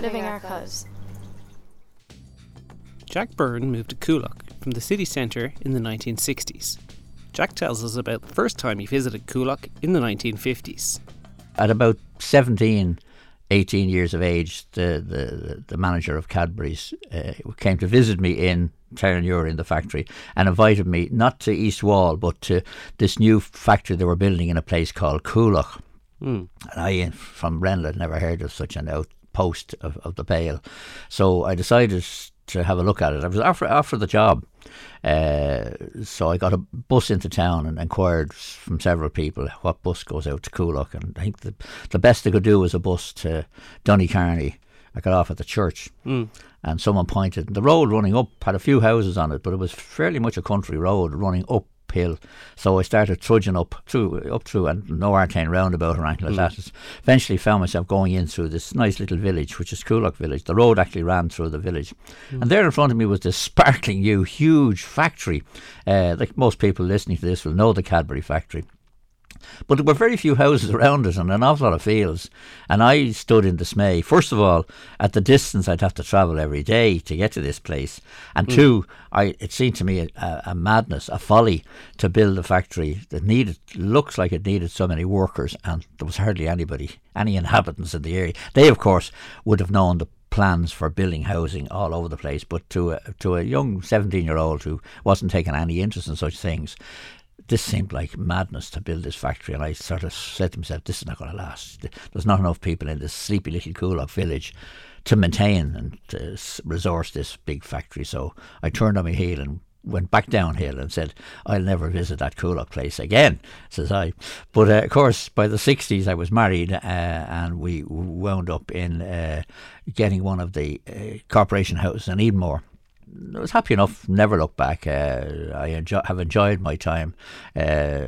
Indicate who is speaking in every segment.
Speaker 1: Living Archives.
Speaker 2: Jack Byrne moved to Coolock from the city centre in the 1960s. Jack tells us about the first time he visited Coolock in the 1950s.
Speaker 3: At about 17, 18 years of age, the, the, the manager of Cadbury's uh, came to visit me in Terenure in the factory and invited me not to East Wall but to this new factory they were building in a place called Coolock.
Speaker 2: Mm.
Speaker 3: And I, from Brenla, had never heard of such an outpost of, of the Pale. So I decided to have a look at it. I was offered, offered the job. Uh, so I got a bus into town and inquired from several people what bus goes out to Coolock. And I think the, the best they could do was a bus to Donnycarney. I got off at the church
Speaker 2: Mm.
Speaker 3: and someone pointed. The road running up had a few houses on it, but it was fairly much a country road running uphill. So I started trudging up through, up through, and no Artane roundabout or anything like that. Eventually, found myself going in through this nice little village, which is Coolock Village. The road actually ran through the village, and there in front of me was this sparkling new, huge factory. Uh, like most people listening to this will know the Cadbury factory. But there were very few houses around it and an awful lot of fields. And I stood in dismay. First of all, at the distance I'd have to travel every day to get to this place. And hmm. two, I, it seemed to me a, a, a madness, a folly to build a factory that needed, looks like it needed so many workers. And there was hardly anybody, any inhabitants in the area. They, of course, would have known the plans for building housing all over the place. But to a, to a young 17 year old who wasn't taking any interest in such things, this seemed like madness to build this factory, and I sort of said to myself, "This is not going to last. There's not enough people in this sleepy little Coolock village to maintain and to resource this big factory." So I turned on my heel and went back downhill and said, "I'll never visit that Coolock place again," says I. But uh, of course, by the '60s, I was married, uh, and we wound up in uh, getting one of the uh, corporation houses in Edenmore. I was happy enough. Never looked back. Uh, I enjoy, have enjoyed my time uh,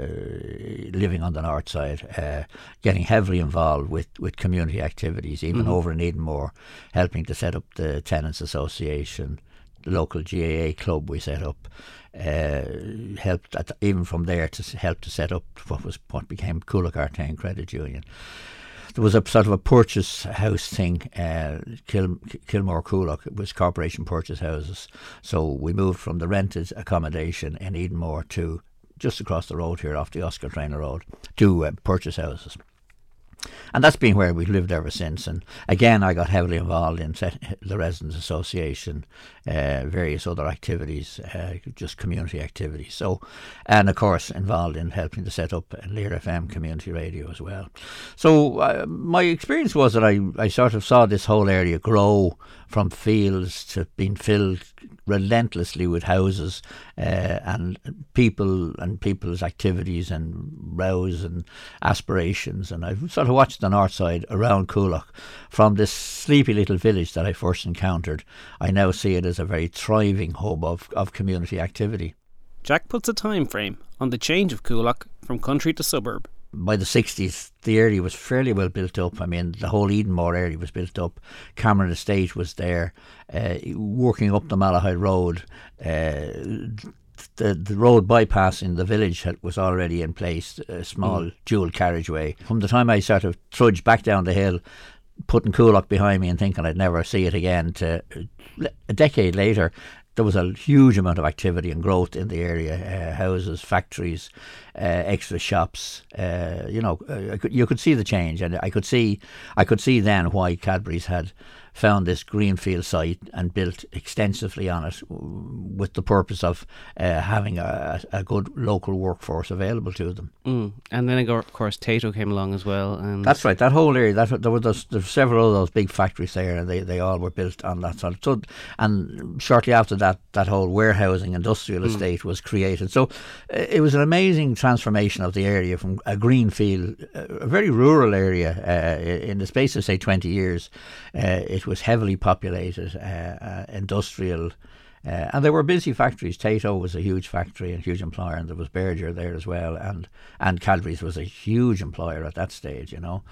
Speaker 3: living on the north side, uh, getting heavily involved with, with community activities, even over in Edenmore, helping to set up the tenants association, the local GAA club we set up. Uh, helped at, even from there to help to set up what was what became Coolock Artane Credit Union there was a sort of a purchase house thing, uh, Kil- Kilmore Coolock. It was corporation purchase houses. So we moved from the rented accommodation in Edenmore to just across the road here off the Oscar Traynor Road to uh, purchase houses. And that's been where we've lived ever since. And again, I got heavily involved in the Residents Association, uh, various other activities, uh, just community activities. So, and of course, involved in helping to set up Near FM community radio as well. So, uh, my experience was that I, I sort of saw this whole area grow from fields to being filled relentlessly with houses uh, and people and people's activities and rows and aspirations. And I've sort of watched the north side around Coolock from this sleepy little village that I first encountered. I now see it as a very thriving hub of, of community activity.
Speaker 2: Jack puts a time frame on the change of Coolock from country to suburb.
Speaker 3: By the 60s, the area was fairly well built up. I mean, the whole Edenmore area was built up. Cameron Estate was there. Uh, working up the Malahide Road, uh, the, the road bypassing the village had, was already in place, a small dual carriageway. From the time I sort of trudged back down the hill, putting Coolock behind me and thinking I'd never see it again, to uh, a decade later, there was a huge amount of activity and growth in the area uh, houses, factories, uh, extra shops. Uh, you know, uh, you could see the change, and I could see, I could see then why Cadbury's had found this greenfield site and built extensively on it with the purpose of uh, having a, a good local workforce available to them.
Speaker 2: Mm. And then, of course, Tayto came along as well. And
Speaker 3: That's right. That whole area. That there were those, there were several of those big factories there, and they, they all were built on that sort. Of. So, and shortly after that, that whole warehousing industrial estate was created. So, uh, it was an amazing transformation of the area from a greenfield, a very rural area. Uh, in the space of say twenty years, uh, it was heavily populated, uh, uh, industrial. Uh, and there were busy factories. Tayto was a huge factory and huge employer, and there was Berger there as well, and and Cadbury's was a huge employer at that stage, you know.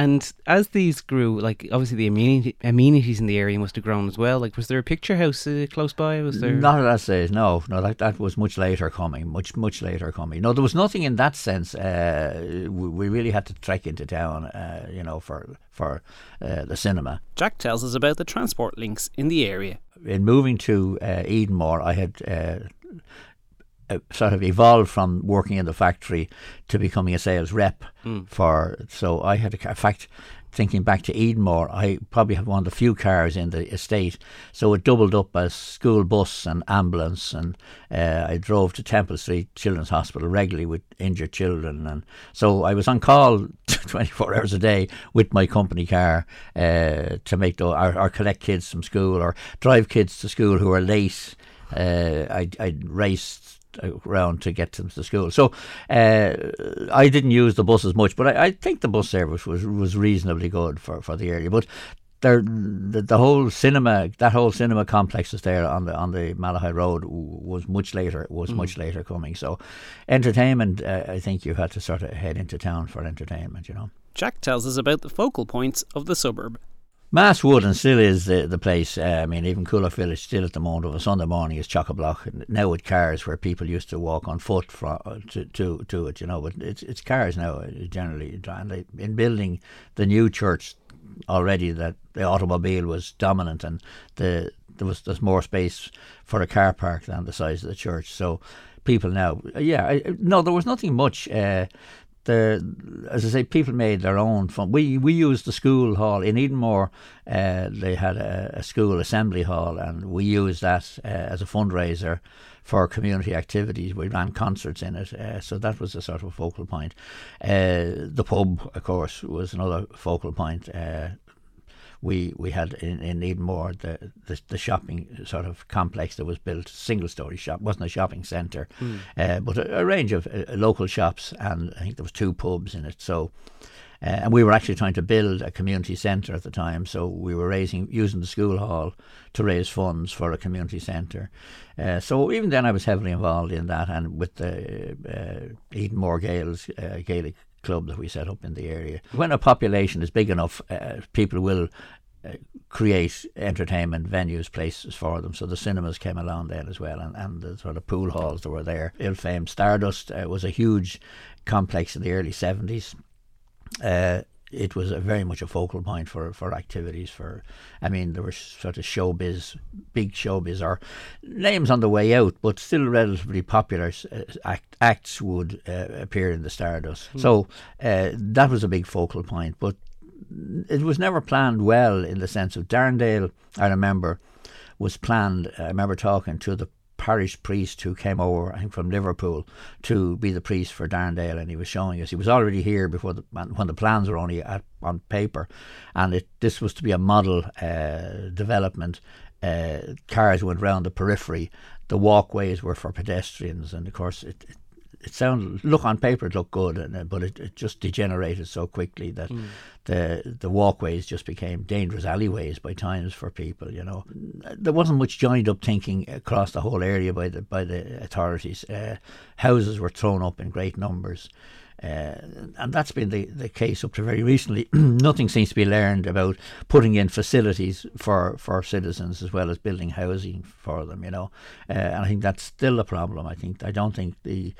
Speaker 2: And as these grew, like obviously the amenity, amenities in the area must have grown as well. Like, was there a picture house uh, close by? Was there
Speaker 3: not at that stage? No, no, that that was much later coming, much much later coming. No, there was nothing in that sense. Uh, we, we, really had to trek into town, uh, you know, for for uh, the cinema.
Speaker 2: Jack tells us about the transport links in the area.
Speaker 3: In moving to uh, Edenmore, I had uh, uh, sort of evolved from working in the factory to becoming a sales rep mm. for. So I had, a, in fact, thinking back to Edenmore, I probably have one of the few cars in the estate. So it doubled up as school bus and ambulance, and uh, I drove to Temple Street Children's Hospital regularly with injured children, and so I was on call 24 hours a day with my company car uh, to make the, or, or collect kids from school or drive kids to school who are late. Uh, I I raced around to get them to school. So uh, I didn't use the bus as much, but I, I, think the bus service was was reasonably good for, for the area. But there, the, the whole cinema, that whole cinema complex is there on the on the Malahide Road was much later. Was mm. much later coming. So entertainment, uh, I think you had to sort of head into town for entertainment. You know.
Speaker 2: Jack tells us about the focal points of the suburb.
Speaker 3: Mass and still is the, the place. Uh, I mean, even Coolock Village still at the moment of a Sunday morning is chock a block. Now with cars where people used to walk on foot from, uh, to, to to it, you know. But it's it's cars now uh, generally. And in building the new church already, that the automobile was dominant, and the there was there's more space for a car park than the size of the church. So people now, yeah, I, no, there was nothing much. Uh, the as I say, people made their own fun. We we used the school hall in Edenmore. Uh, they had a, a, school assembly hall, and we used that uh, as a fundraiser for community activities. We ran concerts in it, uh, so that was a sort of focal point. Uh, the pub, of course, was another focal point. We we had in, in Edenmore the, the, the shopping sort of complex that was built single story shop wasn't a shopping centre mm. uh, but a, a, range of uh, local shops and I think there was two pubs in it so uh, and we were actually trying to build a community centre at the time, so we were raising using the school hall to raise funds for a community centre. Uh, so even then, I was heavily involved in that, and with the uh, Edenmore Gaels uh, Gaelic club that we set up in the area. When a population is big enough, uh, people will uh, create entertainment venues, places for them. So the cinemas came along then as well, and, and the sort of pool halls that were there. Ill famed Stardust uh, was a huge complex in the early 70s. Uh, it was a very much a focal point for, for activities for I mean there were sort of showbiz big showbiz or names on the way out but still relatively popular uh, act, acts would uh, appear in the Stardust mm. so uh, that was a big focal point but it was never planned well in the sense of Darndale I remember was planned I remember talking to the parish priest who came over, I think, from Liverpool to be the priest for Darndale, and he was showing us. He was already here before the, when the plans were only at, on paper, and it, this was to be a model uh, development. Uh, cars went round the periphery. The walkways were for pedestrians, and of course, it, it it sounded look on paper it looked good, and, uh, but it, it just degenerated so quickly that mm. the the walkways just became dangerous alleyways by times for people. You know, there wasn't much joined up thinking across the whole area by the by the authorities. Uh, houses were thrown up in great numbers. Uh, and that's been the, the case up to very recently. Nothing seems to be learned about putting in facilities for, for citizens as well as building housing for them, you know. Uh, and I think that's still a problem. I think I don't think the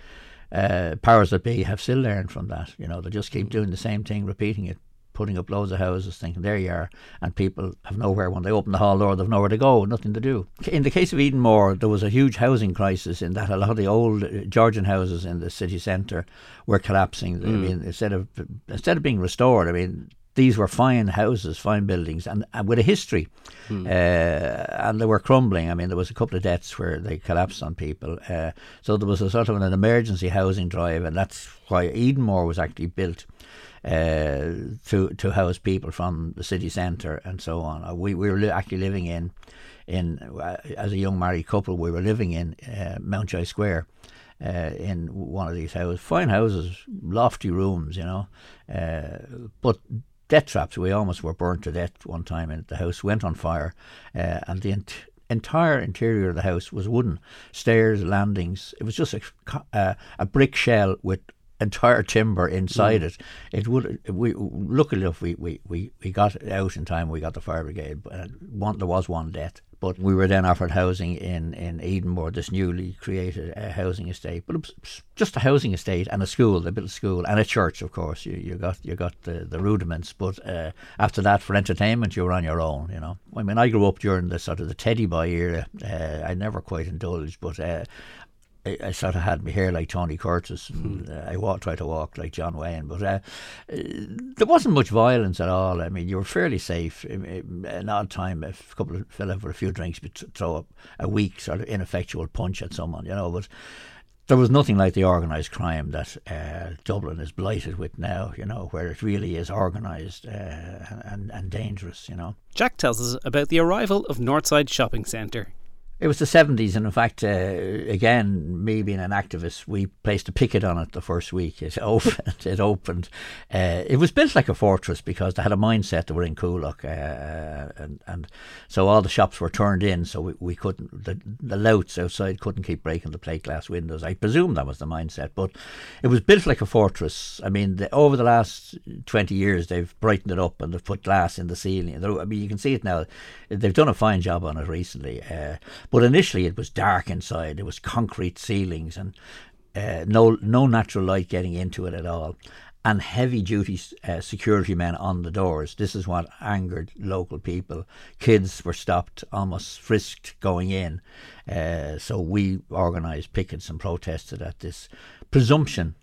Speaker 3: uh, powers that be have still learned from that. You know, they just keep doing the same thing, repeating it, putting up loads of houses, thinking there you are, and people have nowhere when they open the hall door, they've nowhere to go, nothing to do. In the case of Edenmore, there was a huge housing crisis in that a lot of the old uh, Georgian houses in the city centre were collapsing. Mm. I mean, instead of instead of being restored, I mean, these were fine houses, fine buildings, and, and with a history. Hmm. Uh, and they were crumbling. I mean, there was a couple of deaths where they collapsed on people. Uh, so there was a sort of an emergency housing drive, and that's why Edenmore was actually built uh, to to house people from the city centre and so on. Uh, we we were li- actually living in in uh, as a young married couple. We were living in uh, Mountjoy Square. Uh, in one of these houses, fine houses, lofty rooms, you know, uh, but death traps. We almost were burnt to death one time, and the house went on fire, uh, and the ent- entire interior of the house was wooden, stairs, landings. It was just a, uh, a brick shell with entire timber inside mm. it. It would we luckily enough we, we, we, we got out in time. We got the fire brigade. But one there was one death, but we were then offered housing in in Edenmore, this newly created uh, housing estate. But it was just a housing estate and a school. A school and a church, of course. You you got you got the, the rudiments. But uh, after that, for entertainment, you were on your own. You know, I mean, I grew up during the sort of the Teddy Boy era. Uh, I never quite indulged, but uh, I, I, sort of had my hair like Tony Curtis, and hmm. uh, I walked, tried to walk like John Wayne, but uh, there wasn't much violence at all. I mean, you were fairly safe. An odd time, a couple of fell out for a few drinks, but throw up a weak sort of ineffectual punch at someone, you know. But there was nothing like the organised crime that uh, Dublin is blighted with now, you know, where it really is organised uh, and, and dangerous, you know.
Speaker 2: Jack tells us about the arrival of Northside Shopping Centre
Speaker 3: it was the 70s, and in fact, uh, again, me being an activist, we placed a picket on it the first week. It opened. it opened. Uh, it was built like a fortress because they had a mindset that were in Coolock, uh, and and so all the shops were turned in, so we, we couldn't the the louts outside couldn't keep breaking the plate glass windows. I presume that was the mindset, but it was built like a fortress. I mean, the, over the last twenty years, they've brightened it up and they've put glass in the ceiling. I mean, you can see it now. They've done a fine job on it recently uh, but initially, it was dark inside. There was concrete ceilings and uh, no no natural light getting into it at all, and heavy duty uh, security men on the doors. This is what angered local people. Kids were stopped, almost frisked going in. Uh, so we organised pickets and protested at this presumption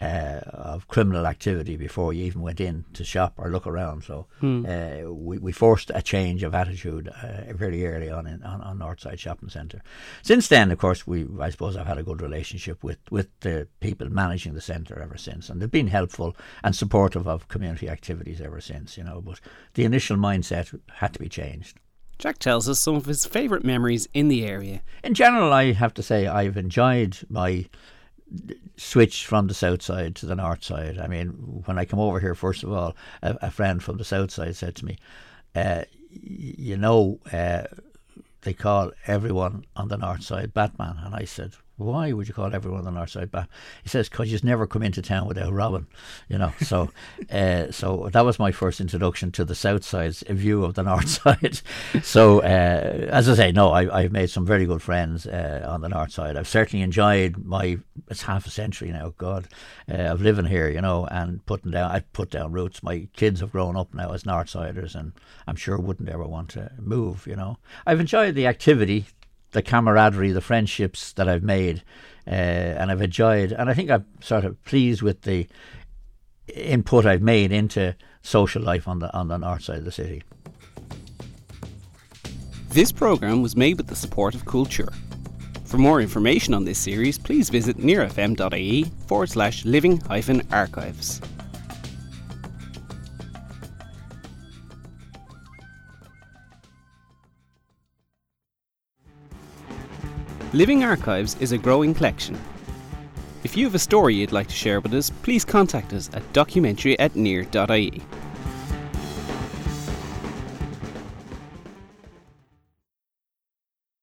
Speaker 3: uh, of criminal activity before you even went in to shop or look around. So hmm. uh, we, we forced a change of attitude uh, very early on in on, on Northside Shopping Centre. Since then, of course, we I suppose I've had a good relationship with, with the people managing the centre ever since, and they've been helpful and supportive of community activities ever since. You know, but the initial mindset had to be changed.
Speaker 2: Jack tells us some of his favourite memories in the area.
Speaker 3: In general, I have to say I've enjoyed my switch from the south side to the north side. I mean, when I come over here, first of all, a, a friend from the south side said to me, uh, "You know, uh, they call everyone on the north side Batman," and I said, why would you call everyone on the north side back? He says, because you've never come into town without robbing, you know. So, uh, so that was my first introduction to the south side's view of the north side. so, uh, as I say, no, I, have made some very good friends uh, on the north side. I've certainly enjoyed my, it's half a century now, God, uh, of living here, you know, and putting down, I've put down roots. My kids have grown up now as north northsiders and I'm sure wouldn't ever want to move, you know. I've enjoyed the activity the camaraderie, the friendships that I've made, uh, and I've enjoyed. And I think I'm sort of pleased with the input I've made into social life on the on the north side of the city.
Speaker 2: This program was made with the support of Culture. For more information on this series, please visit nearfm.ie forward slash living hyphen archives. Living Archives is a growing collection. If you have a story you'd like to share with us, please contact us at documentary at near.ie.